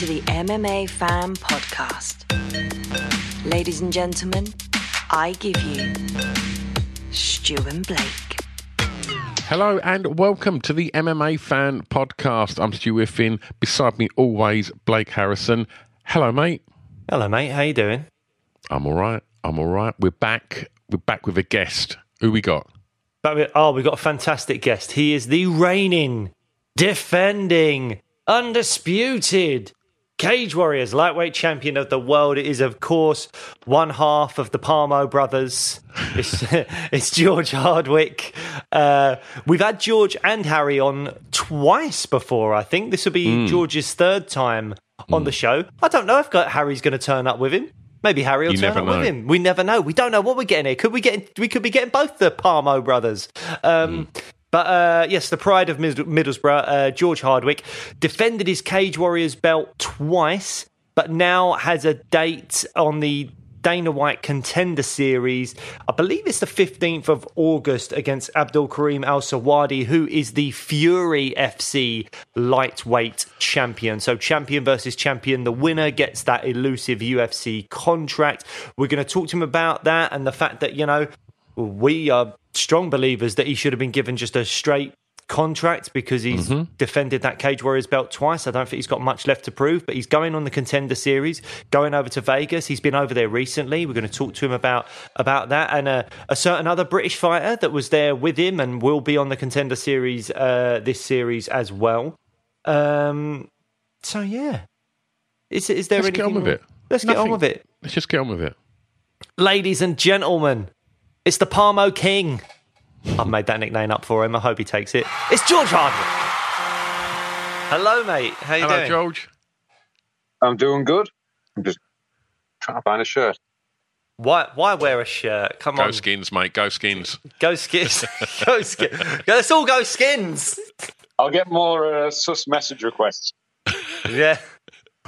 to the MMA Fan Podcast. Ladies and gentlemen, I give you Stu and Blake. Hello and welcome to the MMA Fan Podcast. I'm Stu Whiffin. Beside me, always, Blake Harrison. Hello, mate. Hello, mate. How you doing? I'm all right. I'm all right. We're back. We're back with a guest. Who we got? But we- Oh, we've got a fantastic guest. He is the reigning, defending, undisputed Cage Warriors lightweight champion of the world. It is, of course, one half of the Parmo brothers. It's, it's George Hardwick. Uh, we've had George and Harry on twice before. I think this will be George's third time on the show. I don't know if Harry's going to turn up with him. Maybe Harry will You turn up know. with him. We never know. We don't know what we're getting here. Could we get? We could be getting both the Parmo brothers. Um, But uh, yes, the pride of Mid- Middlesbrough, uh, George Hardwick, defended his Cage Warriors belt twice, but now has a date on the Dana White Contender Series. I believe it's the 15th of August against Abdul Karim Al Sawadi, who is the Fury FC lightweight champion. So, champion versus champion. The winner gets that elusive UFC contract. We're going to talk to him about that and the fact that, you know, we are strong believers that he should have been given just a straight contract because he's defended that Cage Warriors belt twice. I don't think he's got much left to prove, but he's going on the contender series, going over to Vegas. He's been over there recently. We're going to talk to him about about that and uh, a certain other British fighter that was there with him and will be on the contender series uh, this series as well. Um, so yeah, is is there Let's get anything? on with it. Let's get on with it Let's just get on with it. ladies and gentlemen, it's the Parmo King. I've made that nickname up for him. I hope he takes it. It's George Hardwick. Hello, mate. How you Hello, doing? George. I'm doing good. I'm just trying to find a shirt. Why? Why wear a shirt? Come on. Go on, skins, mate. Go skins. go skins. go skins. Let's all go skins. I'll get more uh, sus message requests. Yeah.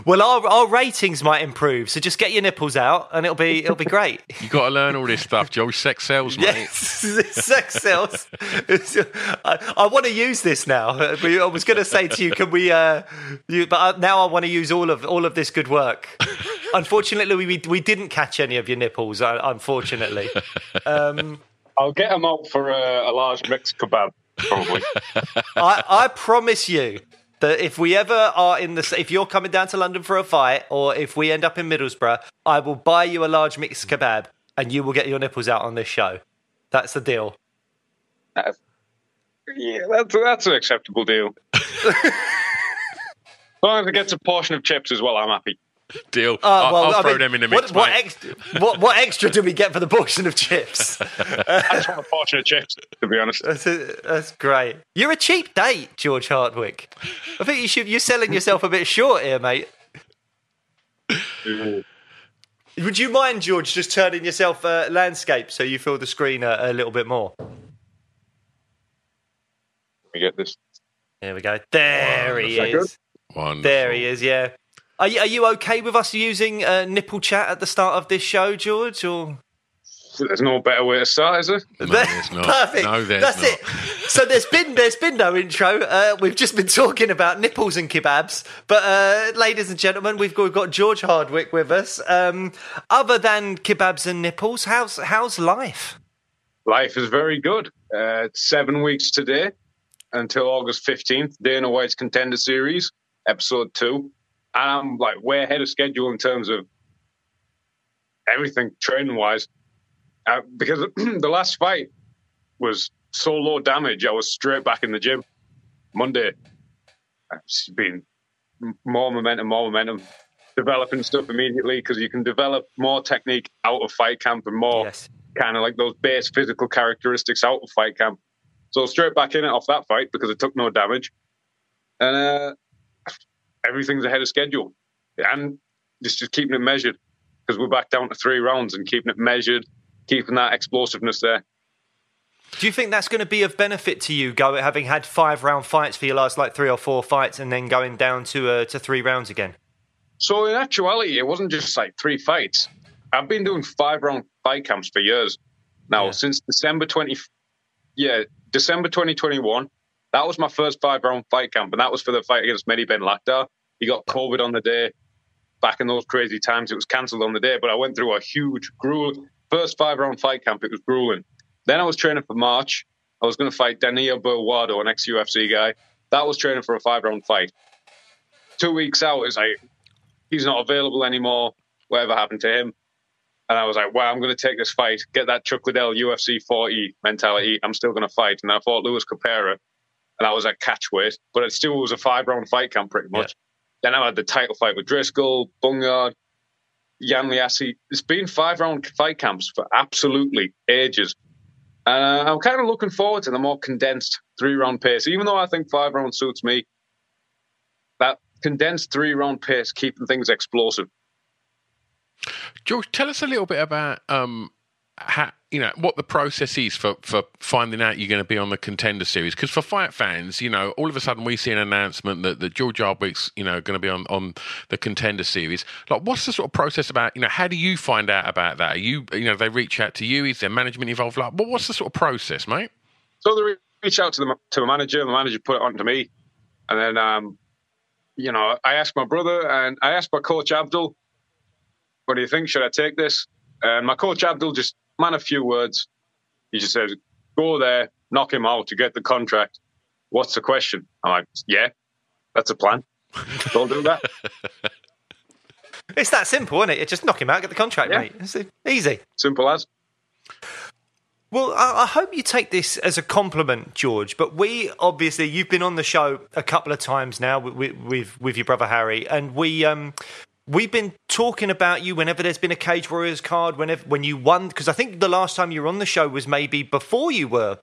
Well, our, our ratings might improve, so just get your nipples out, and it'll be it'll be great. You got to learn all this stuff, Joe. Sex sells, mate. Yes, sex sells. I, I want to use this now. I was going to say to you, can we? Uh, you, but now I want to use all of all of this good work. Unfortunately, we we didn't catch any of your nipples. uh, Unfortunately, um, I'll get them out for a, a large mixed kebab, probably. I, I promise you that if we ever are in the, if you're coming down to London for a fight, or if we end up in Middlesbrough, I will buy you a large mixed kebab, and you will get your nipples out on this show. That's the deal. Uh, yeah, that's, that's an acceptable deal. as long as it gets a portion of chips as well, I'm happy. Deal. Oh, I'll, I'll I throw mean, them in the what, mix, what, mate. extra, what, what extra do we get for the portion of chips? I just want a portion of chips, to be honest. That's, that's great. You're a cheap date, George Hardwick. I think you should. You're selling yourself a bit short here, mate. Would you mind, George, just turning yourself uh, landscape so you fill the screen a, a little bit more? We get this. There we go. There he that is. Wonderful. There he is. Yeah. Are you, are you okay with us using uh, nipple chat at the start of this show, George? Or There's no better way to start, is there? No, there's not. Perfect. No, there's That's not. it. So there's been there's been no intro. Uh, we've just been talking about nipples and kebabs. But uh, ladies and gentlemen, we've got, we've got George Hardwick with us. Um, other than kebabs and nipples, how's how's life? Life is very good. Uh, seven weeks today until August 15th, Dana White's Contender Series, episode two. And I'm like way ahead of schedule in terms of everything training wise. Uh, because the last fight was so low damage, I was straight back in the gym Monday. It's been more momentum, more momentum. developing stuff immediately because you can develop more technique out of fight camp and more Yes. kind of like those base physical characteristics out of fight camp. So straight back in it off that fight because it took no damage, and uh, everything's ahead of schedule, and just just keeping it measured because we're back down to three rounds and keeping it measured, keeping that explosiveness there. Do you think that's going to be of benefit to you, go having had five round fights for your last like three or four fights, and then going down to uh, to three rounds again? So in actuality, it wasn't just like three fights. I've been doing five round fight camps for years now Yeah. since December twenty. Yeah, December twenty twenty one. That was my first five round fight camp, and that was for the fight against Mehdi Ben Lakhdar. He got COVID on the day. Back in those crazy times, it was cancelled on the day, but I went through a huge gruel. First five round fight camp, it was grueling. Then I was training for March. I was going to fight Danilo Belluardo, an ex UFC guy. That was training for a five round fight. Two weeks out, it's like he's not available anymore. Whatever happened to him? And I was like, wow, I'm going to take this fight, get that Chuck Liddell UFC 40 mentality. I'm still going to fight. And I fought Lewis Capera, I was at catch weight, but it still was a five round fight camp pretty much. Then I had the title fight with Driscoll, Bungard, Jan Liassi. It's been five round fight camps for absolutely ages. Uh, I'm kind of looking forward to the more condensed three round pace, even though I think five round suits me. That condensed three round pace, keeping things explosive. George, tell us a little bit about um, how, you know what the process is for, for finding out you're going to be on the contender series. Because for fight fans, you know, all of a sudden we see an announcement that, that George Hardwick's you know going to be on, on the contender series. Like, what's the sort of process about? You know, how do you find out about that? Are you you know they reach out to you? Is there management involved? Like, well, what's the sort of process, mate? So they reach out to the to the manager. The manager put it on to me, and then um, you know I asked my brother and I asked my coach Abdul, "What do you think? Should I take this?" And my coach Abdul just man a few words. He just says, "Go there, knock him out to get the contract." What's the question? I'm like, "Yeah, that's a plan. Don't do that." It's that simple, isn't it? You just knock him out, get the contract, Yeah. mate. It's easy. Simple as. Well, I, I hope you take this as a compliment, George. But we obviously, you've been on the show a couple of times now with with, with your brother Harry, and we um we've been talking about you whenever there's been a Cage Warriors card, whenever when you won, because I think the last time you were on the show was maybe before you were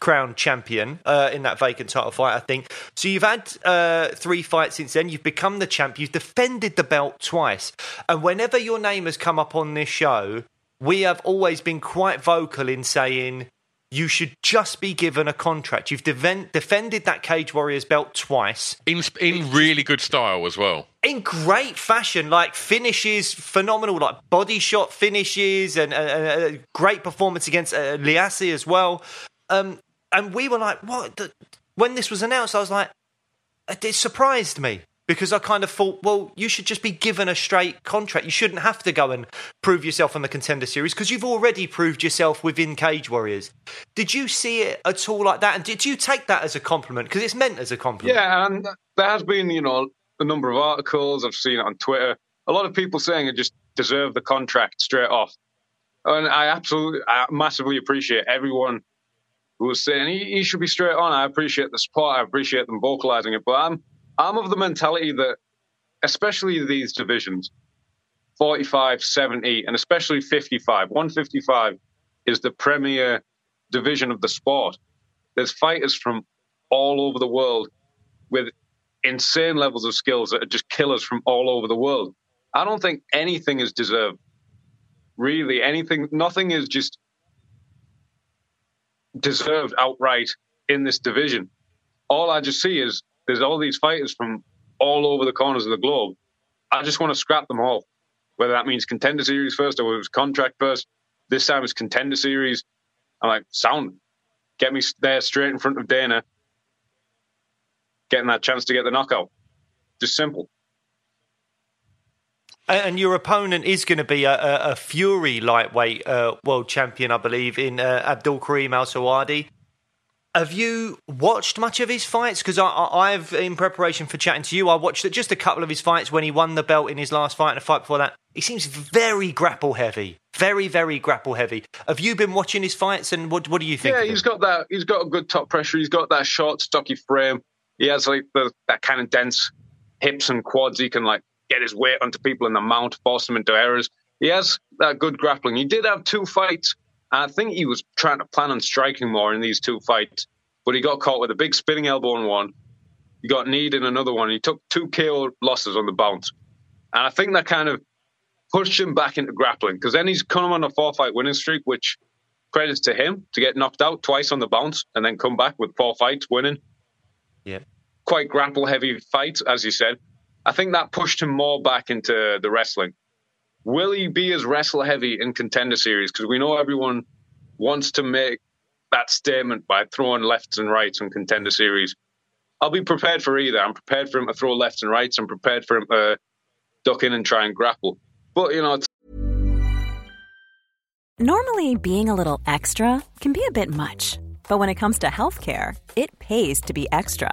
crowned champion uh, in that vacant title fight, I think. So you've had uh, three fights since then. You've become the champ. You've defended the belt twice, and whenever your name has come up on this show, we have always been quite vocal in saying you should just be given a contract. You've defended that Cage Warriors belt twice In in really good style as well. in great fashion, like finishes phenomenal, like body shot finishes and a great performance against uh, Liassi as well. Um, and we were like, what? The, when this was announced, I was like, it surprised me because I kind of thought, well, you should just be given a straight contract. You shouldn't have to go and prove yourself on the contender series because you've already proved yourself within Cage Warriors. Did you see it at all like that? And did you take that as a compliment? Because it's meant as a compliment. Yeah, and there has been, you know, a number of articles. I've seen it on Twitter. A lot of people saying it just deserve the contract straight off. And I absolutely, I massively appreciate everyone who was saying he, he should be straight on. I appreciate the support. I appreciate them vocalizing it. But I'm, I'm of the mentality that, especially these divisions, 45, 70, and especially 55, 155 is the premier division of the sport. There's fighters from all over the world with insane levels of skills that are just killers from all over the world. I don't think anything is deserved. Really, anything, nothing is just deserved outright in this division. All I just see is there's all these fighters from all over the corners of the globe. I just want to scrap them all, whether that means contender series first or it was contract first. This time it's contender series. I'm like, sound, get me there straight in front of Dana, getting that chance to get the knockout. Just simple. And your opponent is going to be a, a, a Fury lightweight uh, world champion, I believe, in uh, Abdul Kareem Al Sawadi. Have you watched much of his fights? Because I, I, I've, in preparation for chatting to you, I watched just a couple of his fights when he won the belt in his last fight and a fight before that. He seems very grapple heavy, very, very grapple heavy. Have you been watching his fights, and what, what do you think? Yeah, he's got that. He's got a good top pressure. He's got that short, stocky frame. He has like the, that kind of dense hips and quads. He can like get his weight onto people in the mount, force them into errors. He has that good grappling. He did have two fights. And I think he was trying to plan on striking more in these two fights, but he got caught with a big spinning elbow in one. He got kneed in another one. He took two KO losses on the bounce. And I think that kind of pushed him back into grappling because then he's come on a four fight winning streak, which credits to him to get knocked out twice on the bounce and then come back with four fights winning. Yeah. Quite grapple heavy fights, as you said. I think that pushed him more back into the wrestling. Will he be as wrestle heavy in contender series? Because we know everyone wants to make that statement by throwing lefts and rights in contender series. I'll be prepared for either. I'm prepared for him to throw lefts and rights. I'm prepared for him to duck in and try and grapple. But, you know, Normally, being a little extra can be a bit much, but when it comes to healthcare, it pays to be extra.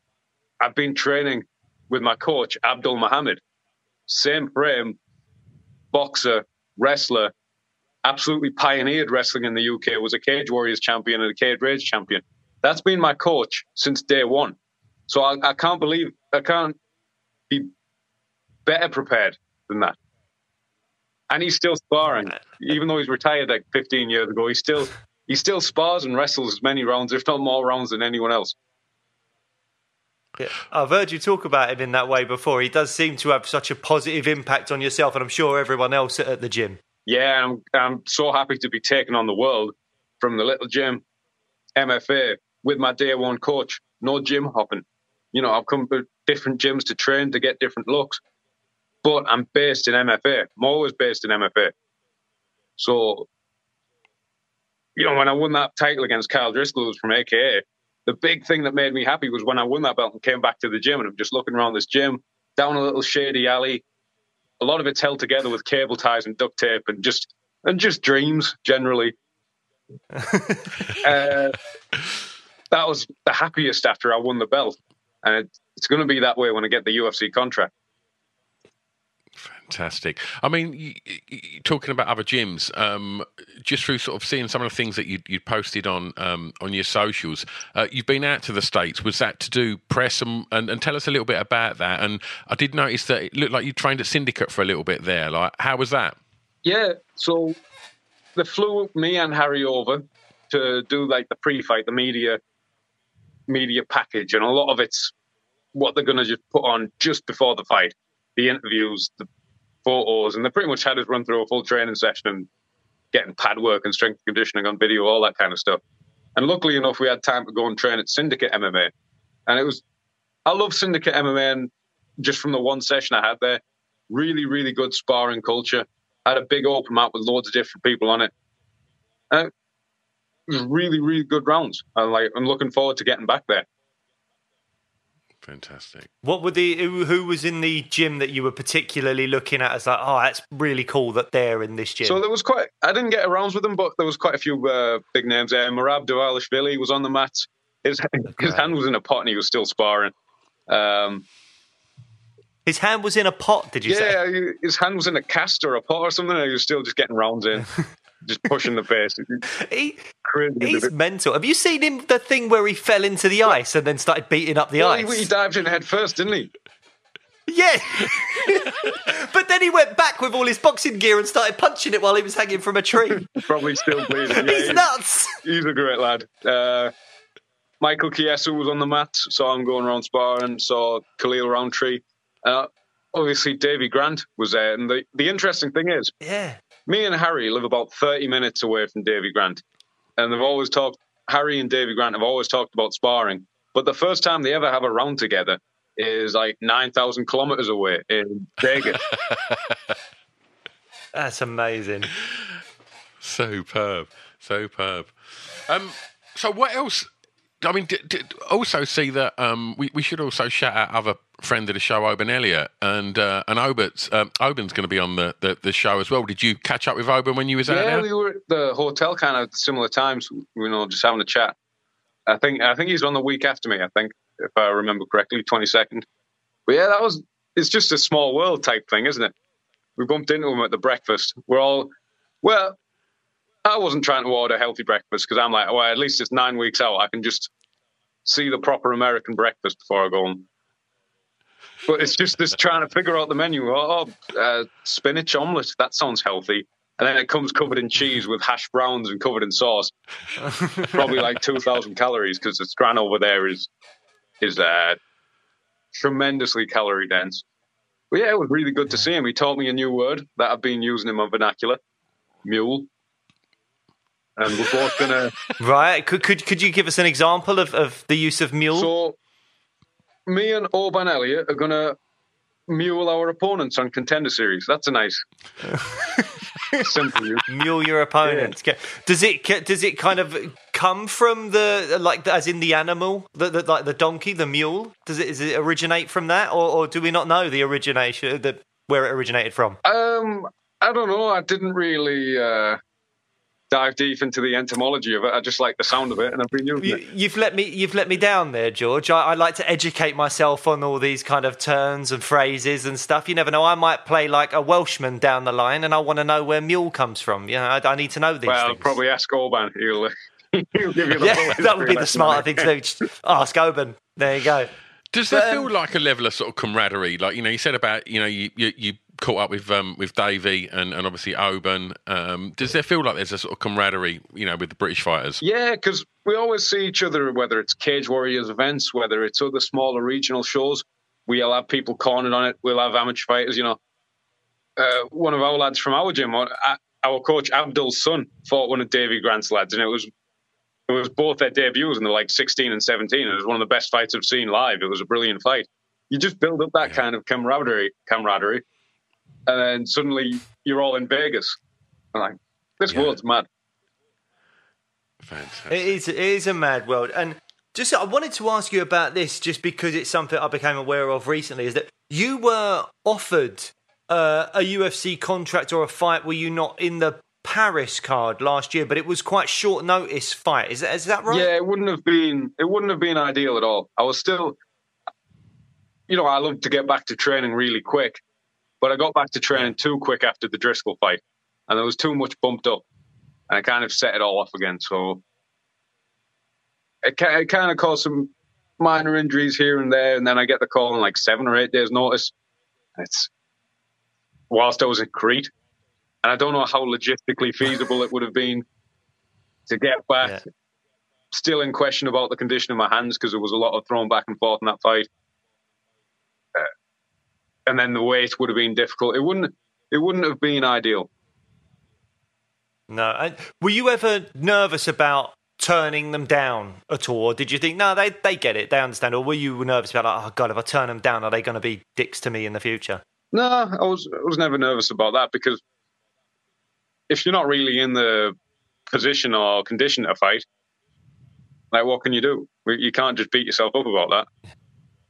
I've been training with my coach, Abdul Muhammad. Same frame, boxer, wrestler, absolutely pioneered wrestling in the UK, was a Cage Warriors champion and a Cage Rage champion. That's been my coach since day one. So I, I can't believe, I can't be better prepared than that. And he's still sparring, even though he's retired like 15 years ago. He still he still spars and wrestles as many rounds, if not more rounds, than anyone else. Yeah. I've heard you talk about him in that way before. He does seem to have such a positive impact on yourself, and I'm sure everyone else at the gym. Yeah, I'm I'm so happy to be taking on the world from the little gym, MFA, with my day one coach. No gym hopping. You know, I've come to different gyms to train to get different looks, but I'm based in MFA. I'm always based in MFA. So, you know, when I won that title against Kyle Driscoll, it was from AKA. The big thing that made me happy was when I won that belt and came back to the gym, and I'm just looking around this gym, down a little shady alley. A lot of it's held together with cable ties and duct tape, and just and just dreams generally. uh, that was the happiest after I won the belt, and it, it's going to be that way when I get the UFC contract. Fantastic. I mean, you, you, talking about other gyms, um, just through sort of seeing some of the things that you, you posted on um, on your socials, uh, you've been out to the states. Was that to do press and, and, and tell us a little bit about that? And I did notice that it looked like you trained at Syndicate for a little bit there. Like, how was that? Yeah, so they flew me and Harry over to do like the pre-fight, the media media package, and a lot of it's what they're going to just put on just before the fight the interviews, the photos, and they pretty much had us run through a full training session and getting pad work and strength conditioning on video, all that kind of stuff. And luckily enough, we had time to go and train at Syndicate MMA. And it was, I love Syndicate MMA, and just from the one session I had there, really, really good sparring culture. Had a big open mat with loads of different people on it. And it was really, really good rounds. And like, I'm looking forward to getting back there. Fantastic. What were the who, who was in the gym that you were particularly looking at as like, oh, that's really cool that they're in this gym? So there was quite. I didn't get rounds with them, but there was quite a few uh, big names there. Merab Dvalishvili was on the mat. His his hand was in a pot and he was still sparring. Um, his hand was in a pot. Did you yeah, say? Yeah, his hand was in a cast or a pot or something. And he was still just getting rounds in, just pushing the pace. He, he's mental. Have you seen him? The thing where he fell into the ice and then started beating up the well, ice. He, he dived in head first, didn't he? Yeah, but then he went back with all his boxing gear and started punching it while he was hanging from a tree. Probably still bleeding. Yeah, he's, he's nuts. He's a great lad. Uh, Michael Chiesa was on the mat, saw him going around sparring, saw Khalil Rountree. Uh, obviously, Davy Grant was there. And the, the interesting thing is, yeah, me and Harry live about 30 minutes away from Davy Grant. And they've always talked, Harry and Davy Grant have always talked about sparring. But the first time they ever have a round together is like 9,000 kilometers away in Vegas. That's amazing. Superb. Superb. Um, so what else? I mean, d- d- also see that um, we, we should also shout out other friend of the show, Oban Elliott, and uh, and Obert's um, Oban's going to be on the, the, the show as well. Did you catch up with Oban when you was out yeah, there? we were at the hotel kind of similar times. You know, just having a chat. I think I think he's on the week after me. I think if I remember correctly, twenty second. But yeah, that was. It's just a small world type thing, isn't it? We bumped into him at the breakfast. We're all well. I wasn't trying to order healthy breakfast because I'm like, well, at least it's nine weeks out. I can just see the proper American breakfast before I go home. But it's just this trying to figure out the menu. Oh, uh, spinach omelette. That sounds healthy. And then it comes covered in cheese with hash browns and covered in sauce. Probably like 2,000 calories because the strand over there is is uh, tremendously calorie dense. But yeah, it was really good to see him. He taught me a new word that I've been using in my vernacular mule. And we're both going to. Right? Could, could could you give us an example of, of the use of mule? So, me and Oban Elliott are going to mule our opponents on contender series. That's a nice, simple mule your opponents. Does it does it kind of come from the like as in the animal, the, the like the donkey, the mule? Does it does it originate from that, or, or do we not know the origination, the where it originated from? Um, I don't know. I didn't really uh, dive deep into the entomology of it. I just like the sound of it, and I've been using You, it. you've let me you've let me down there, George. I, I like to educate myself on all these kind of turns and phrases and stuff. You never know. I might play like a Welshman down the line, and I want to know where mule comes from. You know, I, I need to know these Well, things. probably ask Oban. He'll, he'll give you the yeah, that would be the lesson smarter thing to do. Just Ask Oban. There you go. Does there But, um, feel like a level of sort of camaraderie? Like you know, you said about you know you you, you caught up with um, with Davy and, and obviously Oban. Um, does there feel like there's a sort of camaraderie, you know, with the British fighters? Yeah, because we always see each other, whether it's Cage Warriors events, whether it's other smaller regional shows. We'll have people cornered on it. We'll have amateur fighters. You know, uh, one of our lads from our gym, uh, our coach Abdul's son, fought one of Davy Grant's lads, and it was it was both their debuts, and they're like 16 and 17. It was one of the best fights I've seen live. It was a brilliant fight. You just build up that Yeah. kind of camaraderie, camaraderie, and then suddenly you're all in Vegas. I'm like, this Yeah. world's mad. Fantastic. It is, it is a mad world. And just, I wanted to ask you about this just because it's something I became aware of recently is that you were offered uh, a UFC contract or a fight, were you not, in the Paris card last year, but it was quite short notice fight. Is that, is that right? Yeah, it wouldn't have been it wouldn't have been ideal at all. I was still you know, I love to get back to training really quick, but I got back to training too quick after the Driscoll fight. And there was too much bumped up. And I kind of set it all off again. So it, it kind of caused some minor injuries here and there. And then I get the call in like seven or eight days' notice. It's whilst I was in Crete. And I don't know how logistically feasible it would have been to get back Yeah. still in question about the condition of my hands because there was a lot of thrown back and forth in that fight. And then the weight would have been difficult. It wouldn't. It wouldn't have been ideal. No. And were you ever nervous about turning them down at all? Did you think, no, they, they get it, they understand? Or were you nervous about, like, oh, God, if I turn them down, are they going to be dicks to me in the future? No, I was. I was never nervous about that because if you're not really in the position or condition to fight, like what can you do? You can't just beat yourself up about that.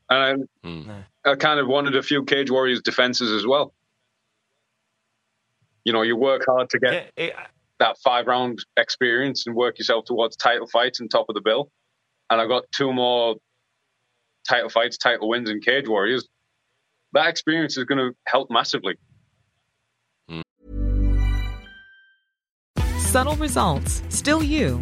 And I, hmm. I kind of wanted a few Cage Warriors defenses as well. You know, you work hard to get Yeah, it, that five round experience and work yourself towards title fights and top of the bill. And I got two more title fights, title wins in Cage Warriors. That experience is going to help massively. Subtle results, still you,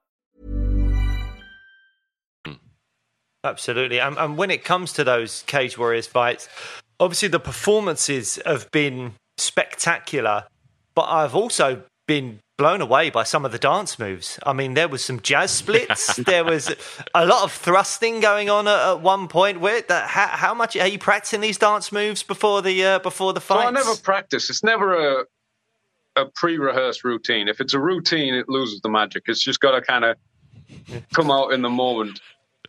Absolutely. And, and when it comes to those Cage Warriors fights, obviously the performances have been spectacular, but I've also been blown away by some of the dance moves. I mean, there was some jazz splits. there was a lot of thrusting going on at, at one point. Where that, how, how, much are you practicing these dance moves before the uh, before the fight? So I never practice. It's never a a pre-rehearsed routine. If it's a routine, it loses the magic. It's just got to kind of come out in the moment.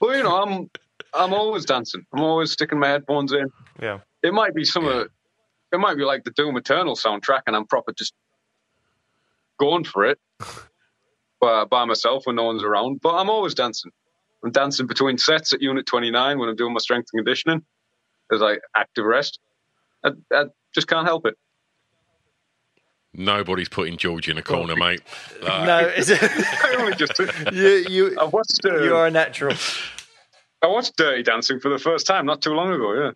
Well, you know, I'm I'm always dancing. I'm always sticking my headphones in. Yeah. It might be some of it might be like the Doom Eternal soundtrack, and I'm proper just going for it by, by myself when no one's around. But I'm always dancing. I'm dancing between sets at Unit 29 when I'm doing my strength and conditioning as like active rest. I, I just can't help it. Nobody's putting George in a corner, mate. Like, no, is it? I only just you you I watched uh, you are a natural. I watched Dirty Dancing for the first time not too long ago. Yeah.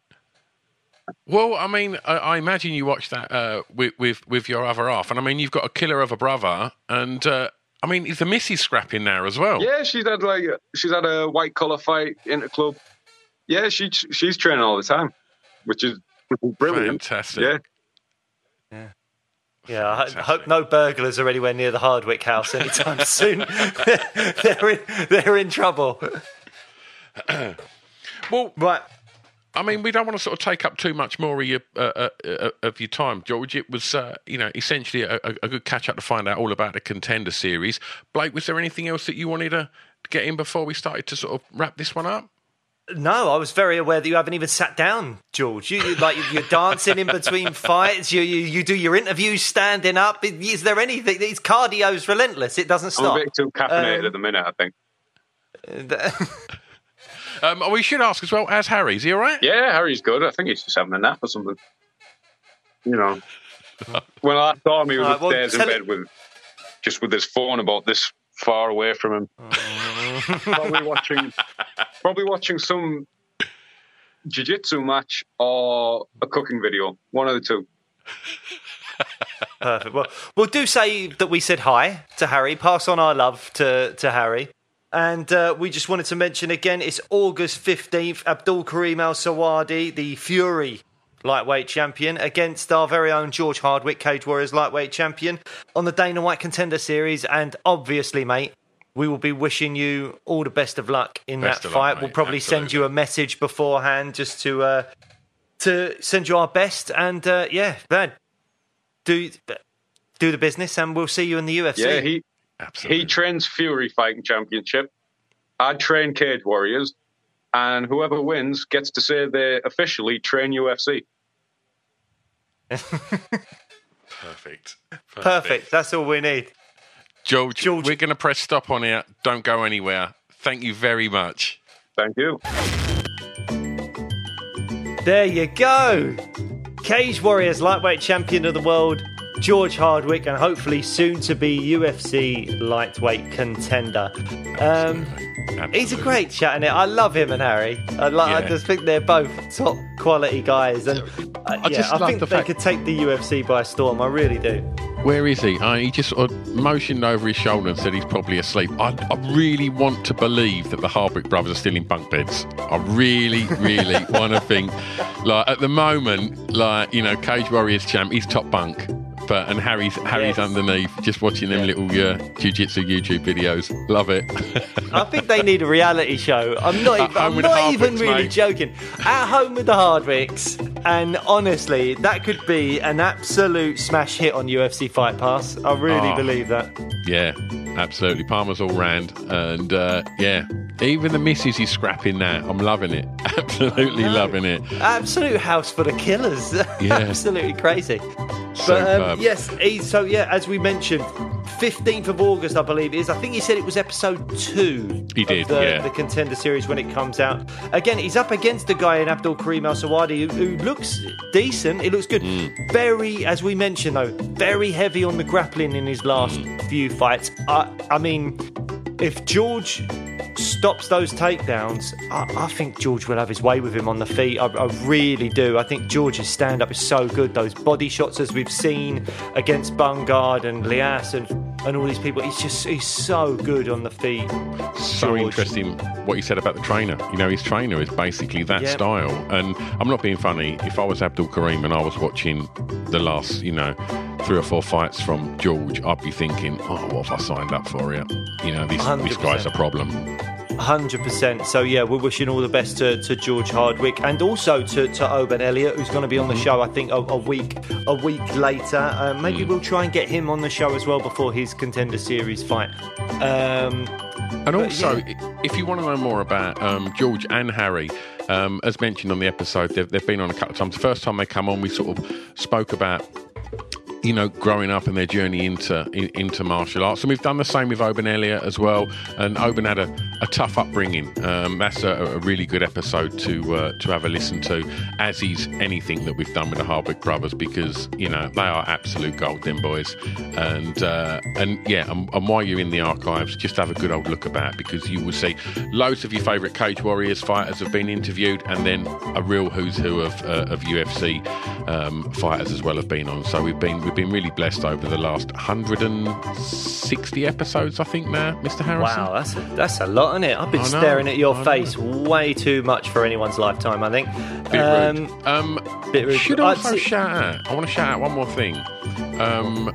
Well, I mean, I, I imagine you watched that uh, with, with with your other half, and I mean, you've got a killer of a brother, and uh, I mean, is the missus scrapping there as well? Yeah, she's had like she's had a white collar fight in the club. Yeah, she she's training all the time, which is, which is brilliant. Fantastic. Yeah. Yeah, I ho- hope no burglars are anywhere near the Hardwick house anytime soon. they're in they're in trouble. Well, Right. I mean, we don't want to sort of take up too much more of your uh, uh, uh, of your time, George. It was, uh, you know, essentially a, a, a good catch up to find out all about the contender series. Blake, was there anything else that you wanted to get in before we started to sort of wrap this one up? No, I was very aware that you haven't even sat down, George. You, you like you're dancing in between fights. You, you you do your interviews standing up. Is there anything? His cardio's relentless. It doesn't I'm a stop. bit too caffeinated Um, at the minute, I think. Um, we should ask as well. As Harry, is he all right? Yeah, Harry's good. I think he's just having a nap or something. You know, when I saw him, he was All right, well, upstairs in bed with just with his phone about this far away from him. Probably watching, probably watching some jiu-jitsu match or a cooking video. One of the two. Perfect. Well, well, do say that we said hi to Harry. Pass on our love to, to Harry. And uh, we just wanted to mention again, it's August 15th. Abdul Karim Al Sawadi, the Fury lightweight champion, against our very own George Hardwick, Cage Warriors lightweight champion, on the Dana White Contender Series. And obviously, mate, we will be wishing you all the best of luck in Best that of luck, fight. we'll probably send you a message beforehand just to uh, to send you our best. And uh, yeah, man, do do the business, and we'll see you in the UFC. Yeah, he Absolutely. he trains Fury Fighting Championship. I train Cage Warriors, and whoever wins gets to say they officially train UFC. Perfect. Perfect. That's all we need. George, George- we're going to press stop on here. Don't go anywhere. Thank you very much. Thank you. There you go. Cage Warriors lightweight champion of the world, George Hardwick, and hopefully soon to be UFC lightweight contender. Um, he's a great chat in it. I love him and Harry. I, like, I just think they're both top quality guys, and uh, I yeah, just I think the they fact- could take the UFC by storm. I really do. Where is he? Uh, he just sort of motioned over his shoulder and said he's probably asleep. I, I really want to believe that the Hardwick brothers are still in bunk beds. I really, really want to think. Like at the moment, like you know, Cage Warriors champ, he's top bunk, but and Harry's Harry's Yes. underneath, just watching them little uh, jiu-jitsu YouTube videos. Love it. I think they need a reality show. I'm not even, I'm not even really mate. joking. At home with the Hardwicks, and honestly, that could be an absolute smash hit on UFC Fight Pass. I really Oh. believe that. yeah, absolutely. Parmo's all round, and uh, yeah, even the missus is scrapping that. I'm loving it. Absolutely loving it. Absolute house for the killers. Yeah. Absolutely crazy. But Superb. Um, yes, so yeah, as we mentioned, 15th of August, I believe it is. I think he said it was episode two. He of did, the, yeah. the contender series when it comes out. Again, he's up against the guy in Abdul Karim Al Sawadi who, who looks decent. It looks good. Mm. Very, as we mentioned though, very heavy on the grappling in his last Mm. few fights. I, I mean, if George stops those takedowns, I, I think George will have his way with him on the feet. I, I really do. I think George's stand up is so good. Those body shots, as we've seen against Bungard and Lias and, and all these people, he's just he's so good on the feet. so George. interesting what you said about the trainer. You know, his trainer is basically that Yeah. style. And I'm not being funny. If I was Abdul Karim and I was watching the last, you know, three or four fights from George, I'd be thinking, oh, what have I signed up for here? You know, this, this 100%. guy's a problem. Hundred percent. So yeah, we're wishing all the best to, to George Hardwick and also to, to Oban Elliott, who's going to be on the show. I think a, a week a week later. Uh, maybe we'll try and get him on the show as well before his contender series fight. Um, And also, i if you want to know more about um, George and Harry, um, as mentioned on the episode, they've, they've been on a couple of times. The first time they come on, we sort of spoke about you know, growing up and their journey into in, into martial arts, and we've done the same with Oban Elliott as well. And Oban had a, a tough upbringing. Um, that's a, a really good episode to uh, to have a listen to, as is anything that we've done with the Hardwick brothers, because you know they are absolute gold, them boys. And uh, and yeah, and, and while you're in the archives, just have a good old look about because you will see loads of your favourite Cage Warriors fighters have been interviewed, and then a real who's who of uh, of UFC um, fighters as well have been on. So we've been we've been really blessed over the last 160 episodes, I think now, Mr. Harrison. wow, that's a, that's a lot, isn't it? I've been I know, staring at your I know. face way too much for anyone's lifetime. I think. Bit Um, rude. Um, bit rude. Should also say- shout out. I want to shout out one more thing. Um,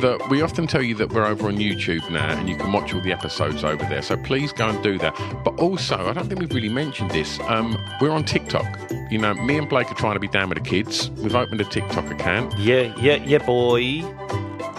that we often tell you that we're over on YouTube now, and you can watch all the episodes over there. So please go and do that. But also, I don't think we've really mentioned this. Um, we're on TikTok. You know, me and Blake are trying to be down with the kids. We've opened a TikTok account. Yeah, yeah, yeah, boy.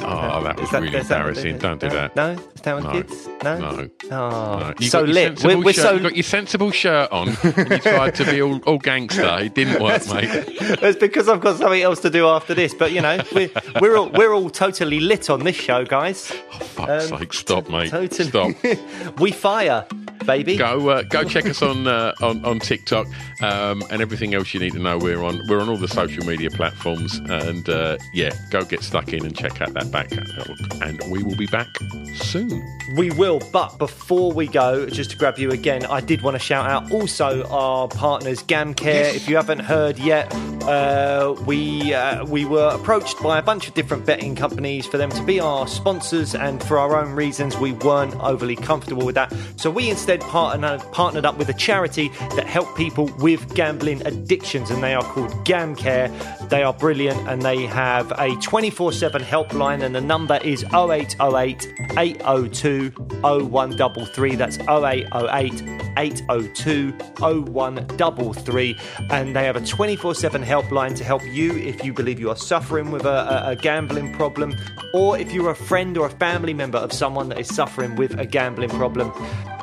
Oh, that was that- really that- embarrassing. Don't do no, that. No, is that with No. kids? No. No. Oh, No. You so lit. We're, we're so. you got your sensible shirt on, and you tried to be all, all gangster. It didn't work, mate. It's because I've got something else to do after this. But you know, we're we're all we're all totally lit on this show, guys. Oh, fuck's Um, sake, stop, mate. Totally. Stop. we fire, baby. Go uh, go check us on uh, on on TikTok um, and everything else you need to know. We're on we're on all the social media platforms, and uh, yeah, go get stuck in and check out that back catalog. And we will be back soon. We will, but before we go, just to grab you again, I did want to shout out also our partners, GamCare. If you haven't heard yet, uh, we uh, we were approached by a bunch of different betting companies for them to be our sponsors, and for our own reasons, we weren't overly comfortable with that. So we instead partnered partnered up with a charity that help people with gambling addictions, and they are called GamCare. They are brilliant, and they have a 24/7 helpline, and the number is 0808 802 0133. That's 0808 802 0133. And they have a 24 7 helpline to help you if you believe you are suffering with a, a, a gambling problem, or if you're a friend or a family member of someone that is suffering with a gambling problem.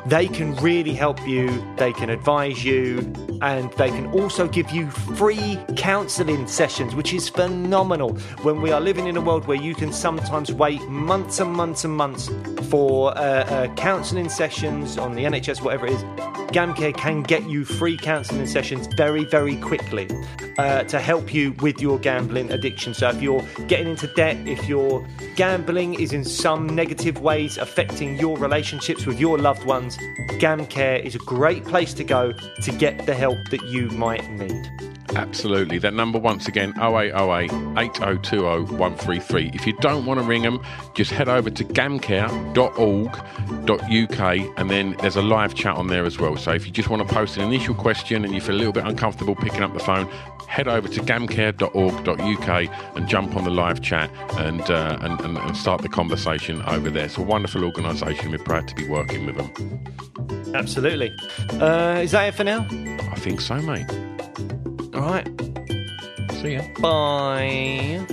They can really help you, they can advise you, and they can also give you free counselling sessions, which is phenomenal when we are living in a world where you can sometimes wait months and months and months for uh, uh, counselling sessions on the NHS, whatever it is. GamCare can get you free counselling sessions very, very quickly uh, to help you with your gambling addiction. So, if you're getting into debt, if your gambling is in some negative ways affecting your relationships with your loved ones, GamCare is a great place to go to get the help that you might need. Absolutely. That number, once again, 0808 8020 133. If you don't want to ring them, just head over to gamcare.org.uk and then there's a live chat on there as well. So if you just want to post an initial question and you feel a little bit uncomfortable picking up the phone, head over to gamcare.org.uk and jump on the live chat and, uh, and, and, and start the conversation over there. It's a wonderful organisation. We're proud to be working with them. Absolutely. Uh, is that it for now? I think so, mate. All right. See ya. Bye.